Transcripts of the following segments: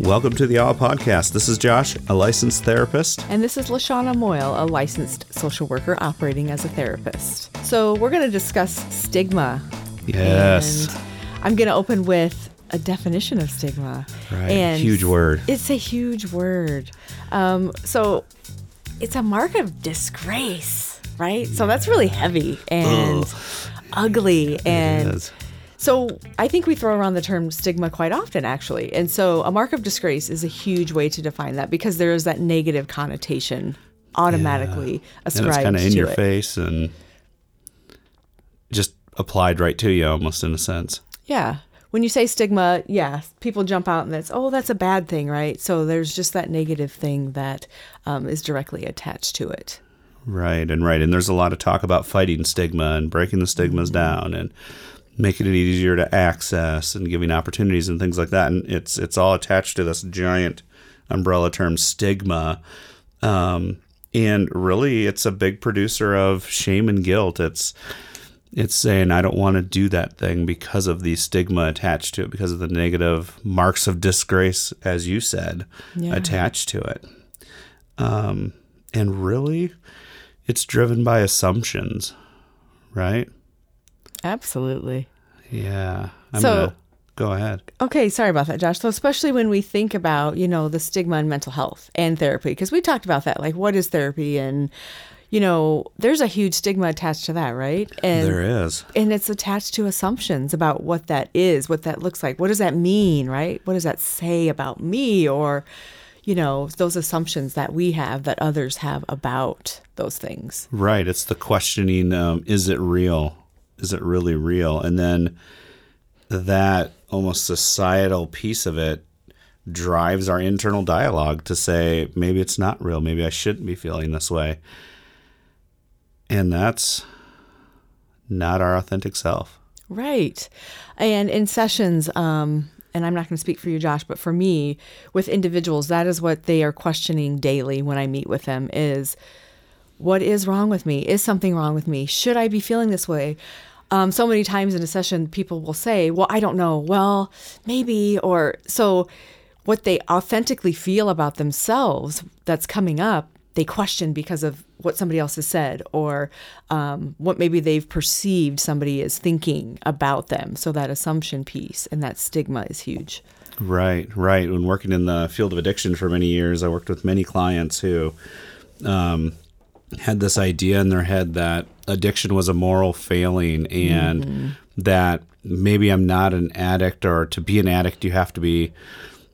Welcome to the AWE Podcast. This is Josh, a licensed therapist. And this is Lashana Moyle, a licensed social worker operating as a therapist. So, we're going to discuss stigma. Yes. And I'm going to open with a definition of stigma. Right. And huge word. It's a huge word. Um, so, it's a mark of disgrace, right? So, that's really heavy and Ugh. ugly and. So I think we throw around the term stigma quite often, actually. And so a mark of disgrace is a huge way to define that because there is that negative connotation automatically ascribed to you. And ascribed it's kind of in your it. face and just applied right to you almost in a sense. Yeah. When you say stigma, yeah, people jump out and it's, oh, that's a bad thing, right? So there's just that negative thing that um, is directly attached to it. Right, and right. And there's a lot of talk about fighting stigma and breaking the stigmas Mm-hmm. down and making it easier to access and giving opportunities and things like that. And it's it's all attached to this giant umbrella term stigma. Um, and really it's a big producer of shame and guilt. It's it's saying I don't want to do that thing because of the stigma attached to it, because of the negative marks of disgrace, as you said, Yeah. attached to it. Um, and really, it's driven by assumptions, right? Absolutely. Yeah. I'm So- gonna go ahead. Okay, sorry about that, Josh. So, especially when we think about, you know, the stigma in mental health and therapy, because we talked about that, like what is therapy, and you know, there's a huge stigma attached to that, right? And there is. and it's attached to assumptions about what that is, what that looks like. What does that mean, right? What does that say about me, or you know, those assumptions that we have that others have about those things. Right. It's the questioning um, is it real? Is it really real? And then that almost societal piece of it drives our internal dialogue to say, maybe it's not real. Maybe I shouldn't be feeling this way. And that's not our authentic self. Right. And in sessions, um, and I'm not going to speak for you, Josh, but for me, with individuals, that is what they are questioning daily when I meet with them is what is wrong with me? Is something wrong with me? Should I be feeling this way? Um, so many times in a session, people will say, Well, I don't know. Well, maybe. Or so what they authentically feel about themselves that's coming up, they question because of what somebody else has said or um, what maybe they've perceived somebody is thinking about them. So that assumption piece and that stigma is huge. Right, right. When working in the field of addiction for many years, I worked with many clients who um, had this idea in their head that addiction was a moral failing and that maybe I'm not an addict, or to be an addict, you have to be,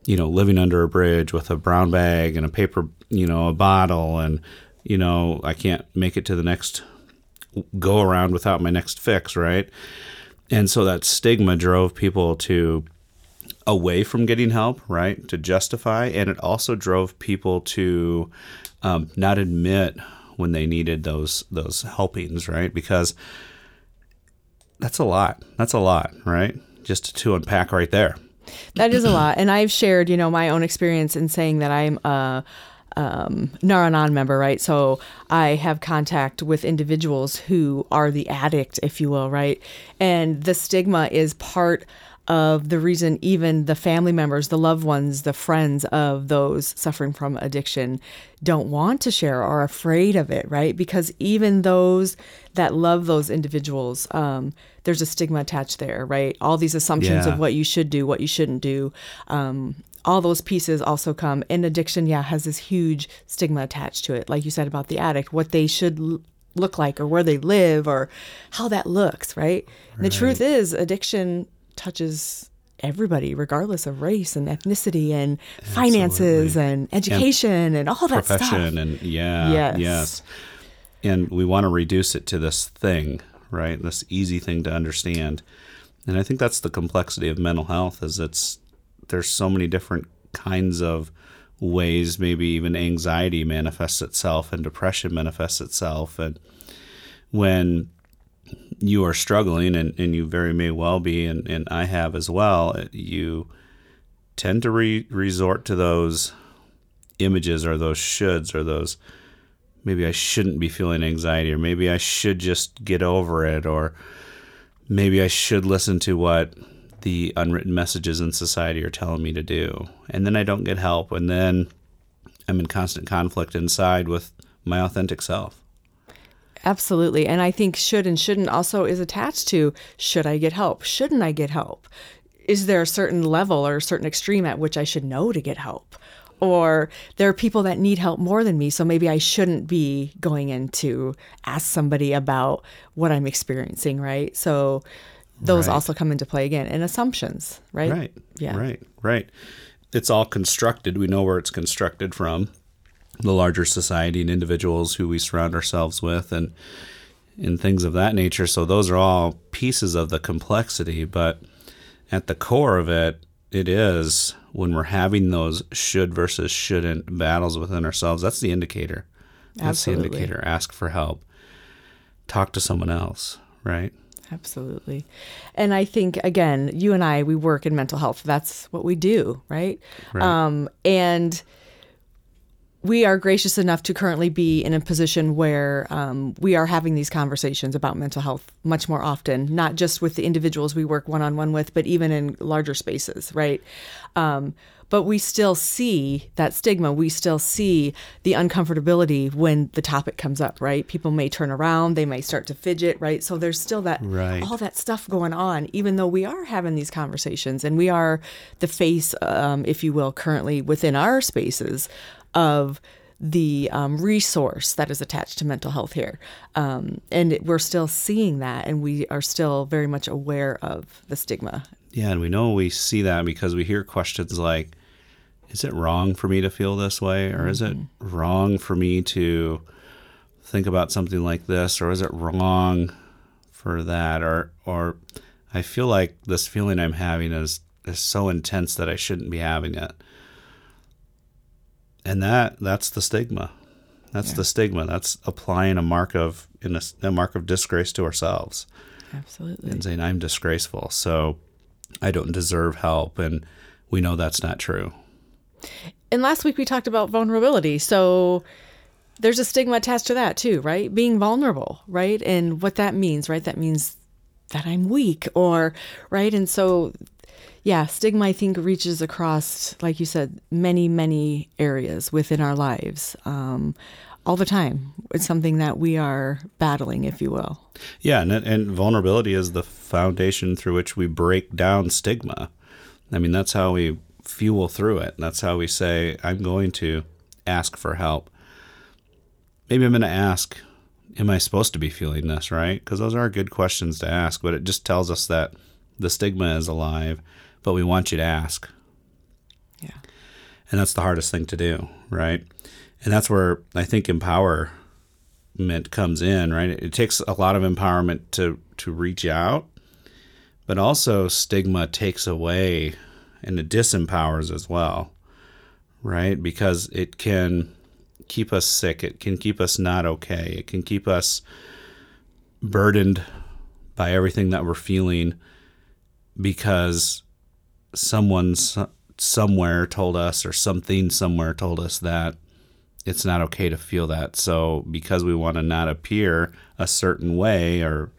you know, living under a bridge with a brown bag and a paper, you know, a bottle, and, you know, I can't make it to the next go around without my next fix, right? And so that stigma drove people to away from getting help, right? To justify, and it also drove people to um, not admit when they needed those those helpings, right? Because that's a lot. That's a lot, right? Just to unpack right there. That is a lot. And I've shared, you know, my own experience in saying that I'm a um, Nar-Anon member, right? So I have contact with individuals who are the addict, if you will, right? And the stigma is part of the reason even the family members, the loved ones, the friends of those suffering from addiction don't want to share or are afraid of it, right? Because even those that love those individuals, um, there's a stigma attached there, right? All these assumptions Yeah. of what you should do, what you shouldn't do. Um, all those pieces also come. And addiction, yeah, has this huge stigma attached to it. Like you said about the addict, what they should l- look like or where they live or how that looks, right? And the truth is, addiction touches everybody, regardless of race and ethnicity and finances and education and, all that stuff. Profession and yeah, Yes. yes. And we want to reduce it to this thing, right? This easy thing to understand. And I think that's the complexity of mental health is it's there's so many different kinds of ways maybe even anxiety manifests itself and depression manifests itself and when you are struggling and, and you very may well be and, and i have as well you tend to re- resort to those images or those shoulds or those maybe i shouldn't be feeling anxiety or maybe i should just get over it or maybe i should listen to what the unwritten messages in society are telling me to do. And then I don't get help. And then I'm in constant conflict inside with my authentic self. Absolutely. And I think should and shouldn't also is attached to should I get help? Shouldn't I get help? Is there a certain level or a certain extreme at which I should know to get help? Or there are people that need help more than me, so maybe I shouldn't be going in to ask somebody about what I'm experiencing, right? So those Right. also come into play again and assumptions, right? Right. Yeah. Right. Right. It's all constructed. We know where it's constructed from the larger society and individuals who we surround ourselves with and and things of that nature. So those are all pieces of the complexity, but at the core of it, it is when we're having those should versus shouldn't battles within ourselves. That's the indicator. That's Absolutely. the indicator. Ask for help. Talk to someone else, right? Absolutely. And I think, again, you and I, we work in mental health. That's what we do, right? Right. Um, and we are gracious enough to currently be in a position where um, we are having these conversations about mental health much more often, not just with the individuals we work one on one with, but even in larger spaces, right? Um, but we still see that stigma. We still see the uncomfortability when the topic comes up, right? People may turn around, they may start to fidget, right? So there's still that Right. all that stuff going on, even though we are having these conversations and we are the face, um, if you will, currently within our spaces of the um, resource that is attached to mental health here. Um, and it, we're still seeing that, and we are still very much aware of the stigma. Yeah, and we know we see that because we hear questions like, is it wrong for me to feel this way? Or is it mm-hmm. wrong for me to think about something like this? Or is it wrong for that? Or or I feel like this feeling I'm having is, is so intense that I shouldn't be having it. And that that's the stigma. That's the stigma. That's applying a mark of in a, a mark of disgrace to ourselves Absolutely. and saying I'm disgraceful, so I don't deserve help, and we know that's not true. And last week we talked about vulnerability. So there's a stigma attached to that too, right? Being vulnerable, right? And what that means, right? That means that I'm weak or, right? And so, yeah, stigma, I think, reaches across, like you said, many, many areas within our lives um, all the time. It's something that we are battling, if you will. Yeah, and and vulnerability is the foundation through which we break down stigma. I mean, that's how we fuel through it. That's how we say, I'm going to ask for help. Maybe I'm going to ask, Am I supposed to be feeling this, right? Because those are good questions to ask, but it just tells us that the stigma is alive, but we want you to ask. Yeah. And that's the hardest thing to do, right? And that's where I think empowerment comes in, right? It takes a lot of empowerment to to reach out, but also stigma takes away and it disempowers as well, right? Because it can keep us sick, it can keep us not okay, it can keep us burdened by everything that we're feeling because someone somewhere told us or something somewhere told us that it's not okay to feel that. So because we want to not appear a certain way or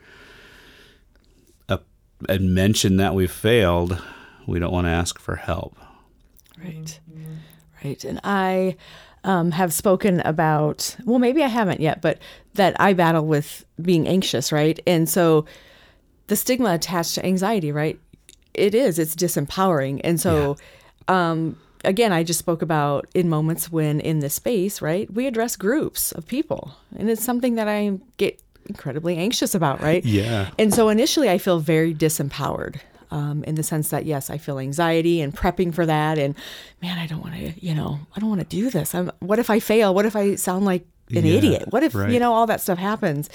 a, and mention that we've failed, we don't want to ask for help. Right. Right. And I um, have spoken about, well, maybe I haven't yet, but that I battle with being anxious, right? And so the stigma attached to anxiety, right? It is, it's disempowering. And so, um, again, I just spoke about in moments when in this space, right, we address groups of people. And it's something that I get incredibly anxious about, right? Yeah. And so initially, I feel very disempowered um, in the sense that, yes, I feel anxiety and prepping for that. And man, I don't want to, you know, I don't want to do this. I'm, what if I fail? What if I sound like an Yeah, idiot? What if, right. you know, all that stuff happens?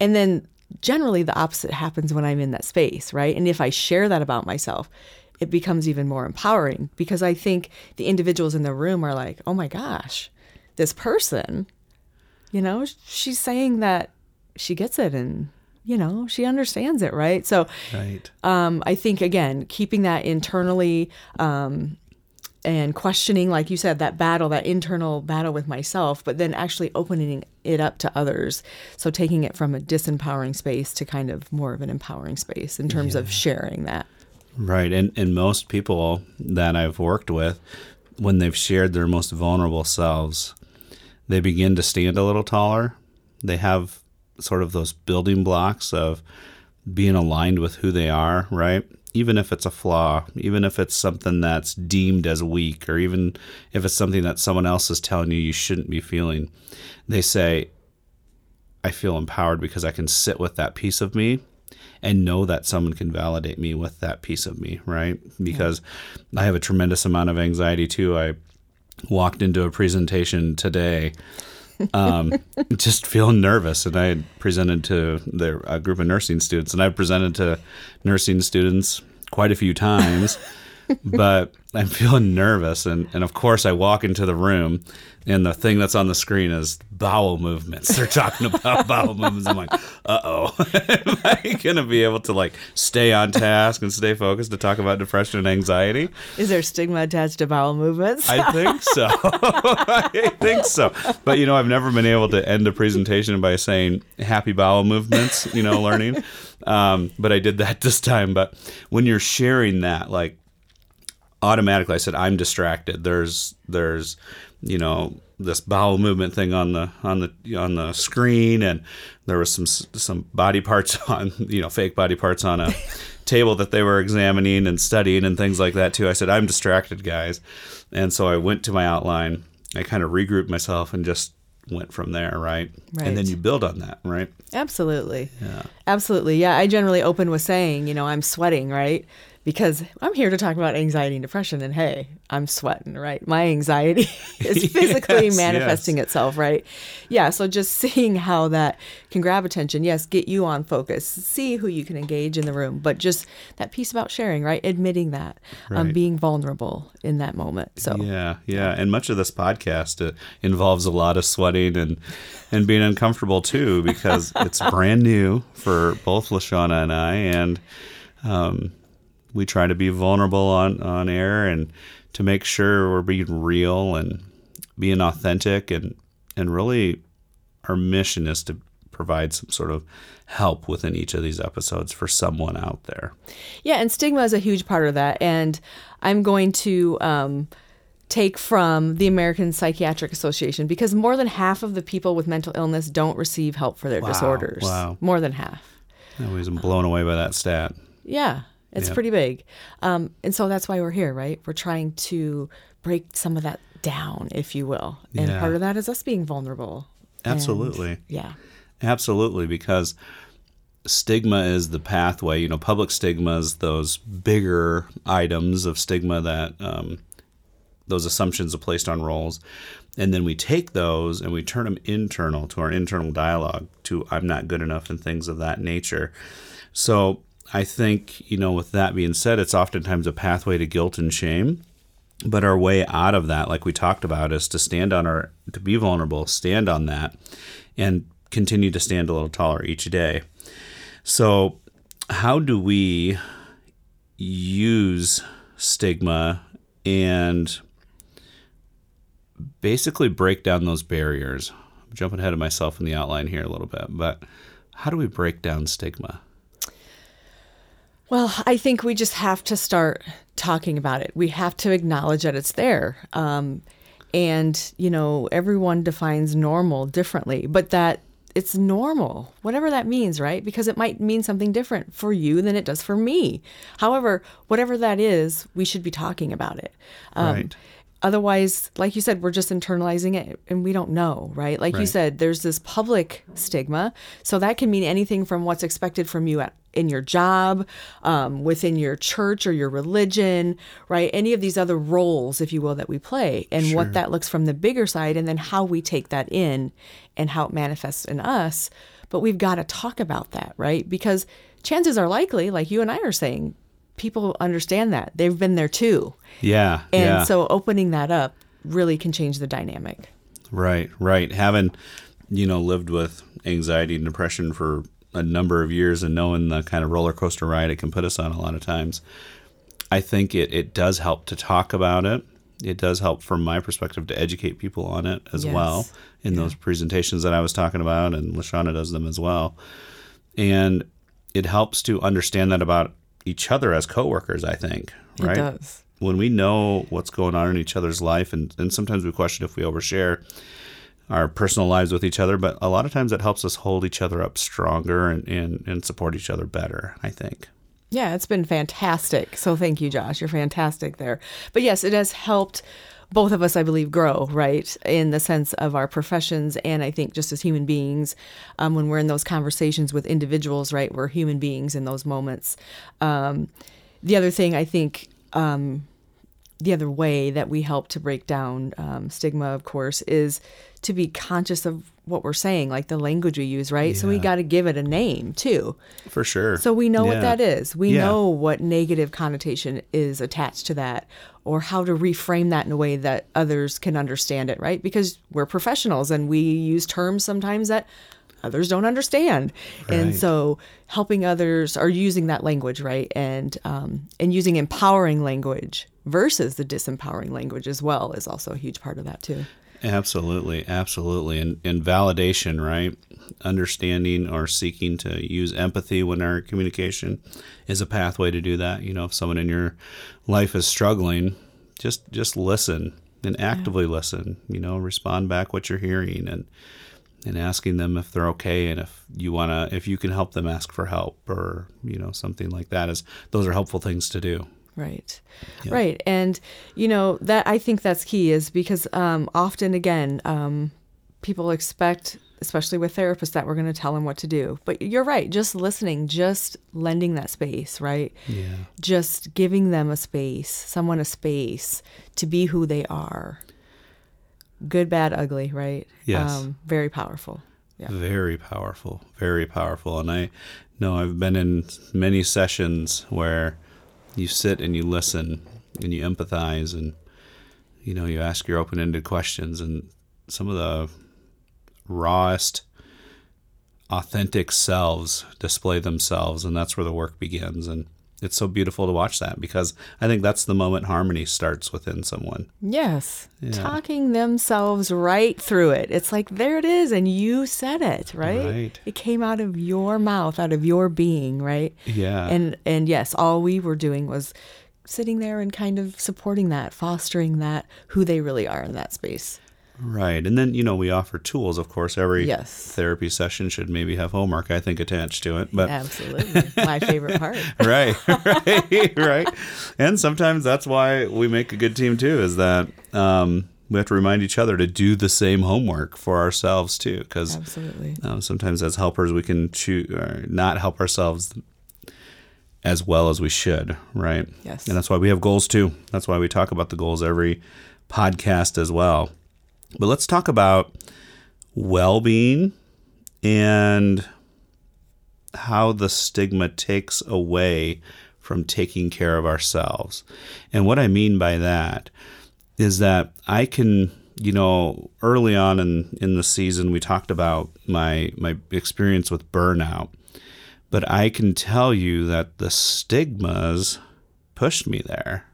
And then generally the opposite happens when I'm in that space, right? And if I share that about myself, it becomes even more empowering because I think the individuals in the room are like, oh my gosh, this person, you know, she's saying that she gets it and, you know, she understands it, right? So Right. um, I think, again, keeping that internally um, and questioning, like you said, that battle, that internal battle with myself, but then actually opening it up to others. So taking it from a disempowering space to kind of more of an empowering space in terms of sharing that. Right. And and most people that I've worked with, when they've shared their most vulnerable selves, they begin to stand a little taller. They have sort of those building blocks of being aligned with who they are, right? Even if it's a flaw, even if it's something that's deemed as weak, or even if it's something that someone else is telling you you shouldn't be feeling, they say, I feel empowered because I can sit with that piece of me and know that someone can validate me with that piece of me, right? Because yeah. I have a tremendous amount of anxiety too. I walked into a presentation today um, just feeling nervous. And I presented to the, a group of nursing students, and I've presented to nursing students quite a few times, but I'm feeling nervous. And, and of course, I walk into the room, and the thing that's on the screen is bowel movements. They're talking about bowel movements. I'm like, uh oh, am I gonna be able to like stay on task and stay focused to talk about depression and anxiety? Is there stigma attached to bowel movements? I think so. I think so. But you know, I've never been able to end a presentation by saying happy bowel movements. You know, learning. Um, but I did that this time. But when you're sharing that, like automatically I said I'm distracted. There's there's you know this bowel movement thing on the on the on the screen and there was some some body parts on you know fake body parts on a table that they were examining and studying and things like that too. I said I'm distracted guys. And so I went to my outline. I kind of regrouped myself and just went from there, right? right? And then you build on that, right? Absolutely. Yeah. Absolutely. Yeah, I generally open with saying, you know, I'm sweating, right? Because I'm here to talk about anxiety and depression. And hey, I'm sweating, right? My anxiety is physically yes, manifesting yes. itself, right? Yeah. So just seeing how that can grab attention. Yes, get you on focus, see who you can engage in the room, but just that piece about sharing, right? Admitting that, um, right. um, being vulnerable in that moment. So yeah, yeah. And much of this podcast uh, involves a lot of sweating and and being uncomfortable too because it's brand new for both Lashana and I, and um, we try to be vulnerable on, on air and to make sure we're being real and being authentic and and really our mission is to provide some sort of help within each of these episodes for someone out there. Yeah, and stigma is a huge part of that. And I'm going to um, take from the American Psychiatric Association because more than half of the people with mental illness don't receive help for their wow, disorders. Wow. More than half. I was blown away by that stat. Yeah. It's pretty big. Um, and so that's why we're here, right? We're trying to break some of that down, if you will. And yeah. part of that is us being vulnerable. Absolutely. And, yeah. Absolutely. Because stigma is the pathway. You know, public stigma is those bigger items of stigma that um, those assumptions are placed on roles. And then we take those and we turn them internal to our internal dialogue to I'm not good enough and things of that nature. So I think, you know, with that being said, it's oftentimes a pathway to guilt and shame. But our way out of that, like we talked about, is to stand on our, to be vulnerable, stand on that, and continue to stand a little taller each day. So, how do we use stigma and basically break down those barriers? I'm jumping ahead of myself in the outline here a little bit, but how do we break down stigma? Well, I think we just have to start talking about it. We have to acknowledge that it's there. Um, and, you know, everyone defines normal differently, but that it's normal, whatever that means, right? Because it might mean something different for you than it does for me. However, whatever that is, we should be talking about it. Um, right. Otherwise, like you said, we're just internalizing it and we don't know, right? Like right. you said, there's this public stigma. So that can mean anything from what's expected from you at in your job, um, within your church or your religion, right? Any of these other roles, if you will, that we play, and sure. what that looks from the bigger side, and then how we take that in and how it manifests in us. But we've got to talk about that, right? Because chances are likely, like you and I are saying, people understand that. They've been there too. Yeah. And yeah. so opening that up really can change the dynamic. Right, right. Having, you know, lived with anxiety and depression for a number of years and knowing the kind of roller coaster ride it can put us on a lot of times, I think it, it does help to talk about it. It does help from my perspective to educate people on it as yes. well in yeah. those presentations that I was talking about, and Lashana does them as well. And it helps to understand that about each other as coworkers, I think, right? It does. When we know what's going on in each other's life, and, and sometimes we question if we overshare our personal lives with each other, but a lot of times it helps us hold each other up stronger and, and, and support each other better, I think. Yeah, it's been fantastic. So thank you, Josh. You're fantastic there. But yes, it has helped both of us, I believe, grow, right, in the sense of our professions. And I think just as human beings, um, when we're in those conversations with individuals, right, we're human beings in those moments. Um, the other thing I think, um, the other way that we help to break down um, stigma, of course, is to be conscious of what we're saying, like the language we use, right? So we got to give it a name too. For sure. So we know Yeah. what that is. We Yeah. know what negative connotation is attached to that or how to reframe that in a way that others can understand it, right? Because we're professionals and we use terms sometimes that others don't understand. And so helping others or using that language, right? And um, and using empowering language versus the disempowering language as well is also a huge part of that too. Absolutely, absolutely. And, and validation, right? Understanding or seeking to use empathy when our communication is a pathway to do that. You know, if someone in your life is struggling, just just listen and actively listen. You know, respond back what you're hearing and and asking them if they're okay and if you want to if you can help them ask for help or you know something like that is those are helpful things to do Right. Right. And, you know, that I think that's key is because um, often, again, um, people expect, especially with therapists, that we're going to tell them what to do. But you're right. Just listening, just lending that space, right? yeah Just giving them a space, someone a space to be who they are. Good, bad, ugly, right? Yes. very powerful. Yeah. Very powerful, very powerful. And I know I've been in many sessions where you sit and you listen and you empathize and you know you ask your open-ended questions and some of the rawest authentic selves display themselves and that's where the work begins. And it's so beautiful to watch that because I think that's the moment harmony starts within someone. Yes. Yeah. Talking themselves right through it. It's like, there it is. And you said it, right? Right. It came out of your mouth, out of your being, right? Yeah. And, and yes, all we were doing was sitting there and kind of supporting that, fostering that, who they really are in that space. Right. And then, you know, we offer tools. Of course, every Yes. therapy session should maybe have homework, I think, attached to it. But Absolutely. My favorite part. right, right, right. And sometimes that's why we make a good team too, is that um, we have to remind each other to do the same homework for ourselves too. Because Absolutely. um, sometimes as helpers, we can choose, uh, not help ourselves as well as we should, right? Yes. And that's why we have goals too. That's why we talk about the goals every podcast as well. But let's talk about well being and how the stigma takes away from taking care of ourselves. And what I mean by that is that I can, you know, early on in, in the season, we talked about my, my experience with burnout. But I can tell you that the stigmas pushed me there,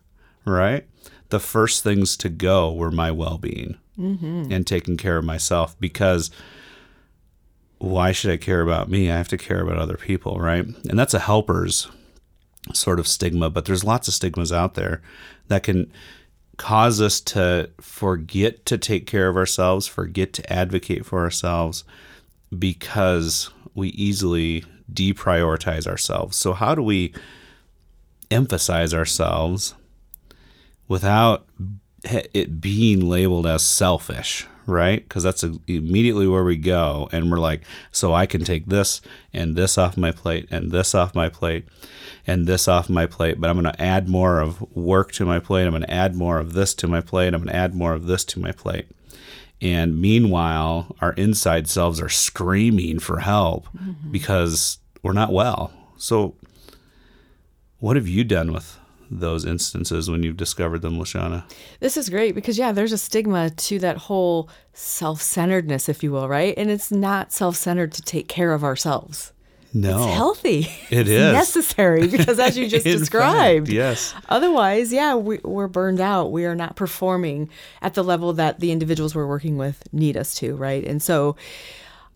right? The first things to go were my well being Mm-hmm. and taking care of myself because why should I care about me? I have to care about other people, right? And that's a helper's sort of stigma, but there's lots of stigmas out there that can cause us to forget to take care of ourselves, forget to advocate for ourselves because we easily deprioritize ourselves. So, how do we emphasize ourselves without it being labeled as selfish, right? Because that's immediately where we go. And we're like, so I can take this and this off my plate and this off my plate and this off my plate, but I'm going to add more of work to my plate. I'm going to add more of this to my plate. I'm going to add more of this to my plate. And meanwhile, our inside selves are screaming for help mm-hmm. because we're not well. So, what have you done with those instances when you've discovered them, Lashana? This is great because, yeah, there's a stigma to that whole self centeredness, if you will, right? And it's not self centered to take care of ourselves. No, It's healthy. It's necessary because, as you just described, fact, yes. Otherwise, yeah, we, we're burned out. We are not performing at the level that the individuals we're working with need us to, right? And so,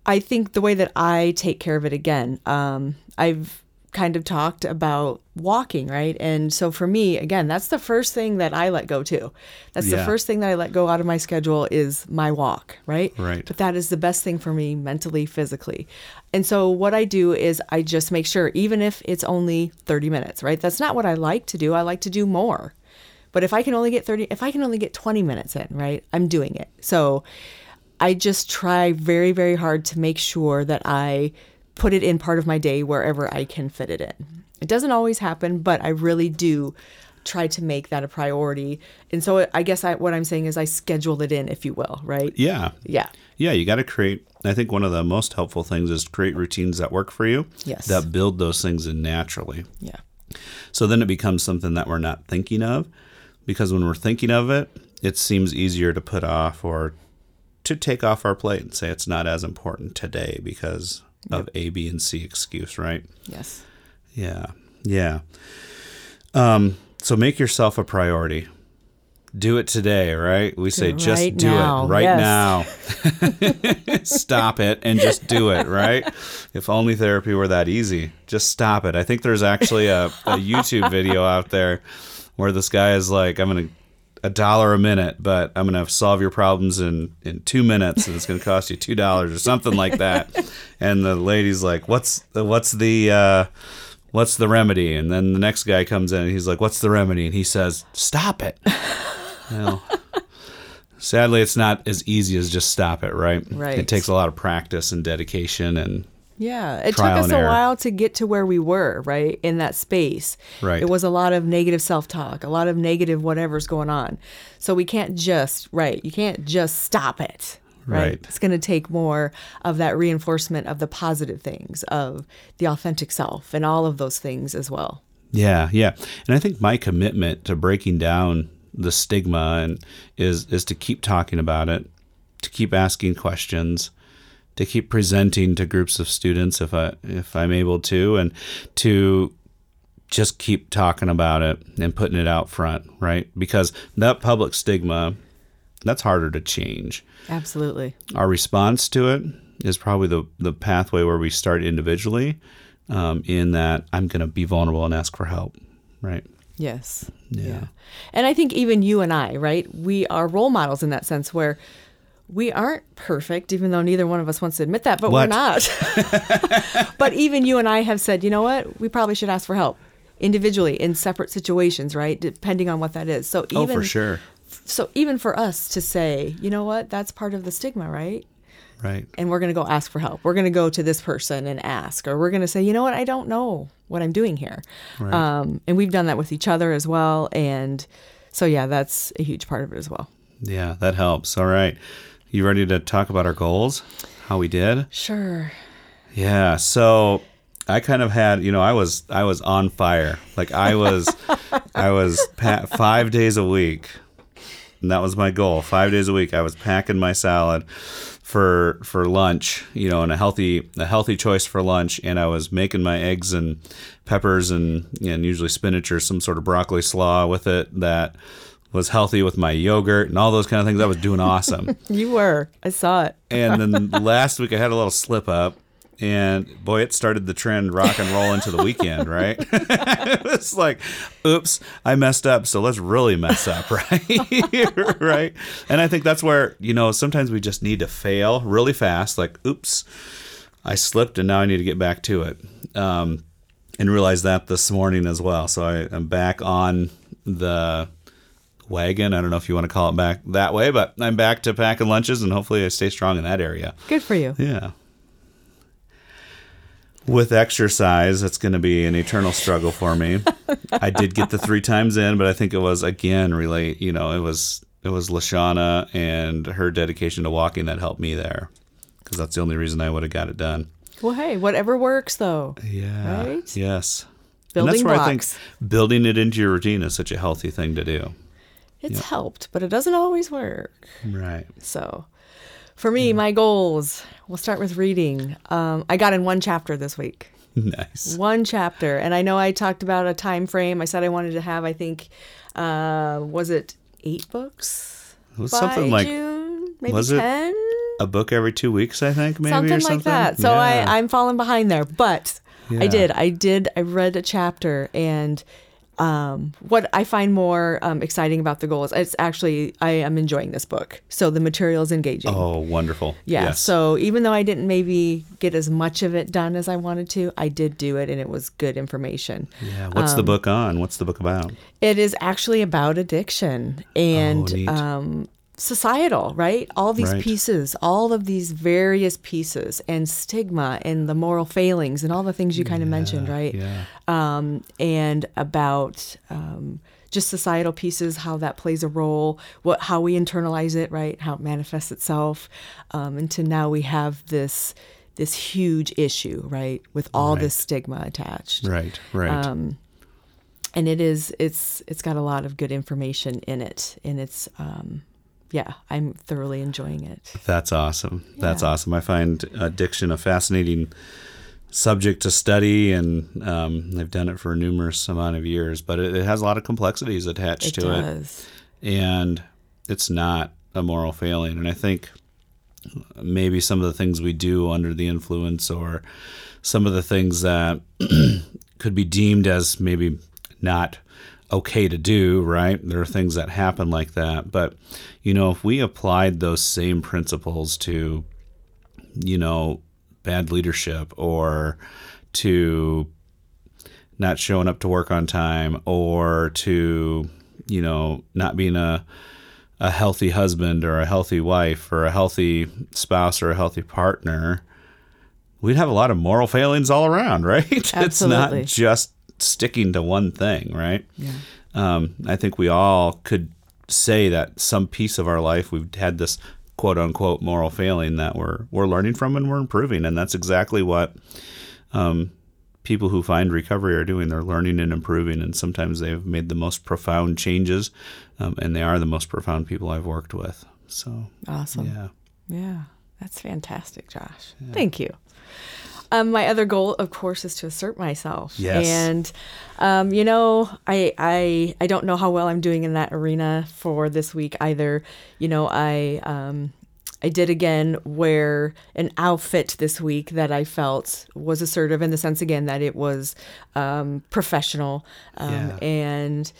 I think the way that I take care of it again, um, I've kind of talked about walking, right? And so for me, again, that's the first thing that I let go to. That's the first thing that I let go out of my schedule is my walk, right? Right. But that is the best thing for me mentally, physically. And so what I do is I just make sure, even if it's only 30 minutes, right? That's not what I like to do. I like to do more. But if I can only get 30, if I can only get 20 minutes in, right? I'm doing it. So I just try very, very hard to make sure that I put it in part of my day wherever I can fit it in. Mm-hmm. It doesn't always happen, but I really do try to make that a priority. And so I guess I, what I'm saying is I schedule it in, if you will, right? Yeah. Yeah. Yeah, you got to create. I think one of the most helpful things is create routines that work for you. Yes. That build those things in naturally. Yeah. So then it becomes something that we're not thinking of because when we're thinking of it, it seems easier to put off or to take off our plate and say it's not as important today because of A, B, and C excuse, right? Yes. Yeah. Yeah. Um, so make yourself a priority. Do it today, right? We say just right do now. it right Yes. now. stop it and just do it, right? If only therapy were that easy. Just stop it. I think there's actually a, a YouTube video out there where this guy is like, I'm going to a dollar a minute, but I'm gonna solve your problems in in two minutes, and it's gonna cost you two dollars or something like that. And the lady's like, "What's the what's the uh, what's the remedy?" And then the next guy comes in, and he's like, "What's the remedy?" And he says, "Stop it." well, sadly, it's not as easy as just stop it, right? Right. It takes a lot of practice and dedication, and Yeah, it took us a while to get to where we were, right? In that space. Right. It was a lot of negative self-talk, a lot of negative whatever's going on. So we can't just, right, you can't just stop it. Right. Right. It's going to take more of that reinforcement of the positive things, of the authentic self and all of those things as well. Yeah, yeah. And I think my commitment to breaking down the stigma and is is to keep talking about it, to keep asking questions, to keep presenting to groups of students if I if I'm able to and to just keep talking about it and putting it out front, right? Because that public stigma that's harder to change. Absolutely. Our response to it is probably the the pathway where we start individually um, in that I'm going to be vulnerable and ask for help, right? Yes. Yeah. And I think even you and I, right? We are role models in that sense where we aren't perfect, even though neither one of us wants to admit that, but What? we're not. but even you and I have said, you know what? We probably should ask for help individually in separate situations, right? Depending on what that is. So even oh, for sure. so even for us to say, you know what? That's part of the stigma, right? Right. and we're going to go ask for help. We're going to go to this person and ask, or we're going to say, you know what, I don't know what I'm doing here. Right. Um, and we've done that with each other as well. And so, yeah, that's a huge part of it as well. Yeah, that helps. All right. You ready to talk about our goals? How we did? Sure. Yeah. So I kind of had, you know, I was I was on fire. Like I was I was pa- 5 days a week. And that was my goal. 5 days a week I was packing my salad for for lunch, you know, and a healthy a healthy choice for lunch and I was making my eggs and peppers and and usually spinach or some sort of broccoli slaw with it that was healthy with my yogurt and all those kind of things. I was doing awesome. You were. I saw it. And then last week I had a little slip up, and boy, it started the trend rock and roll into the weekend, right? it was like, oops, I messed up, so let's really mess up, right? right? And I think that's where, you know, sometimes we just need to fail really fast, like, oops, I slipped and now I need to get back to it. Um, and realized that this morning as well. So I, I'm back on the wagon. I don't know if you want to call it back that way, but I'm back to packing lunches and hopefully I stay strong in that area. Good for you. Yeah. With exercise, it's going to be an eternal struggle for me. I did get the three times in, but I think it was again relate. You know, it was it was Lashana and her dedication to walking that helped me there, because that's the only reason I would have got it done. Well, hey, whatever works, though. Yeah. Right? Yes. Building and that's where blocks. I think building it into your routine is such a healthy thing to do. It's helped, but it doesn't always work. Right. So, for me, my goals. We'll start with reading. Um, I got in one chapter this week. nice. One chapter, and I know I talked about a time frame. I said I wanted to have. I think, uh, was it eight books? It was something like June, maybe was it a book every two weeks, I think, maybe something or like that. So Yeah. I I'm falling behind there, but Yeah. I did. I did. I read a chapter, and um, what I find more um, exciting about the goal is it's actually I am enjoying this book. So the material is engaging. Oh, wonderful. Yeah. Yes. So even though I didn't maybe get as much of it done as I wanted to, I did do it, and it was good information. yeah. What's um, the book on? What's the book about? It is actually about addiction and Oh, um, societal, right? All these Right. pieces, all of these various pieces, and stigma and the moral failings and all the things you kind of mentioned, right? Yeah. Um, and about um, just societal pieces, how that plays a role, what how we internalize it, right? How it manifests itself, um, and to now we have this this huge issue, right, with all Right. this stigma attached Right. Right. um, and it is it's it's got a lot of good information in it and it's um yeah i'm thoroughly enjoying it That's awesome. That's awesome. I find addiction a fascinating subject to study, and um, I've done it for a numerous amount of years. But it, it has a lot of complexities attached it to it, and it's not a moral failing. And I think maybe some of the things we do under the influence, or some of the things that could be deemed as maybe not okay to do, right? There are things that happen like that. But, you know, if we applied those same principles to, you know, bad leadership or to not showing up to work on time or to, you know, not being a, a healthy husband or a healthy wife or a healthy spouse or a healthy partner, we'd have a lot of moral failings all around, right? Absolutely. It's not just sticking to one thing, right? yeah. Um, I think we all could say that some piece of our life we've had this quote unquote moral failing that we're we're learning from and we're improving, and that's exactly what um, people who find recovery are doing. They're learning and improving, and sometimes they've made the most profound changes, um, and they are the most profound people I've worked with. So awesome. yeah, yeah. That's fantastic josh. Thank you um, my other goal, of course, is to assert myself. Yes. And, um, you know, I, I, I don't know how well I'm doing in that arena for this week either. You know, I, um, I did again wear an outfit this week that I felt was assertive in the sense again that it was um, professional, um, Yeah. and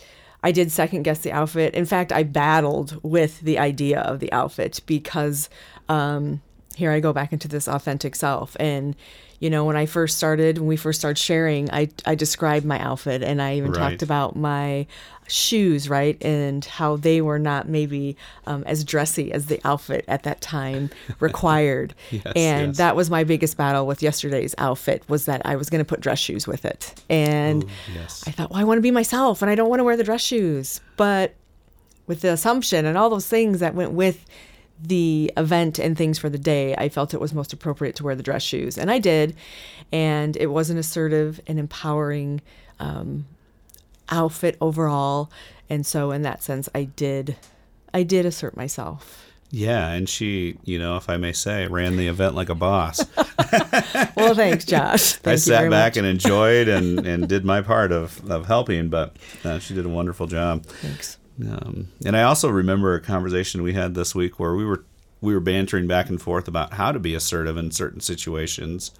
I did second guess the outfit. In fact, I battled with the idea of the outfit because um, here I go back into this authentic self. And, you know, when I first started, when we first started sharing, I, I described my outfit and I even Right. talked about my shoes, right? And how they were not maybe um, as dressy as the outfit at that time required. Yes, and yes. that was my biggest battle with yesterday's outfit was that I was going to put dress shoes with it. And Ooh, yes. I thought, well, I want to be myself and I don't want to wear the dress shoes. But with the assumption and all those things that went with the event and things for the day, I felt it was most appropriate to wear the dress shoes. And I did. And it was an assertive and empowering um, outfit overall. And so in that sense, I did, I did assert myself. Yeah, and she, you know, if I may say, ran the event like a boss. Well, thanks, Josh. Thank I sat back much. and enjoyed and, and did my part of, of helping, but uh, she did a wonderful job. Thanks. Um, and I also remember a conversation we had this week where we were we were bantering back and forth about how to be assertive in certain situations.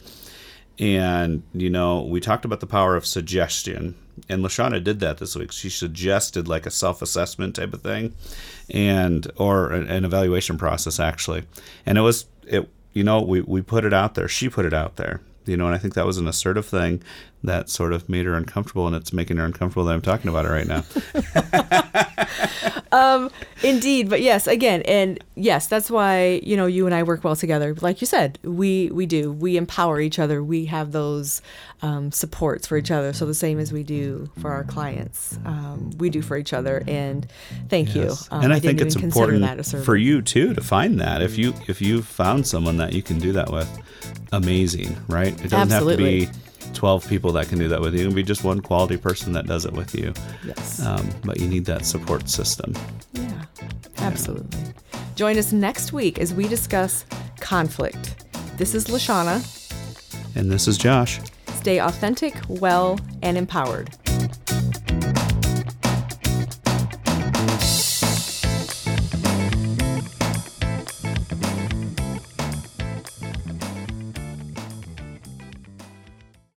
And you know, we talked about the power of suggestion, and Lashana did that this week. She suggested like a self-assessment type of thing, and or an, evaluation process actually. And it was it you know we we put it out there. She put it out there. You know, and I think that was an assertive thing that sort of made her uncomfortable, and it's making her uncomfortable that I'm talking about it right now. Indeed, but yes, again, and yes, that's why you know you and I work well together. Like you said, we we do. We empower each other. We have those um, supports for each other. So the same as we do for our clients, um, we do for each other. And thank you. Yes. Um, and I, didn't think it's important for you too to find that. If you if you've found someone that you can do that with, amazing, right? It doesn't Absolutely. have to be twelve people that can do that with you. It can be just one quality person that does it with you. Yes. Um, but you need that support system. Yeah, absolutely. Join us next week as we discuss conflict. This is Lashana. And this is Josh. Stay authentic, well, and empowered.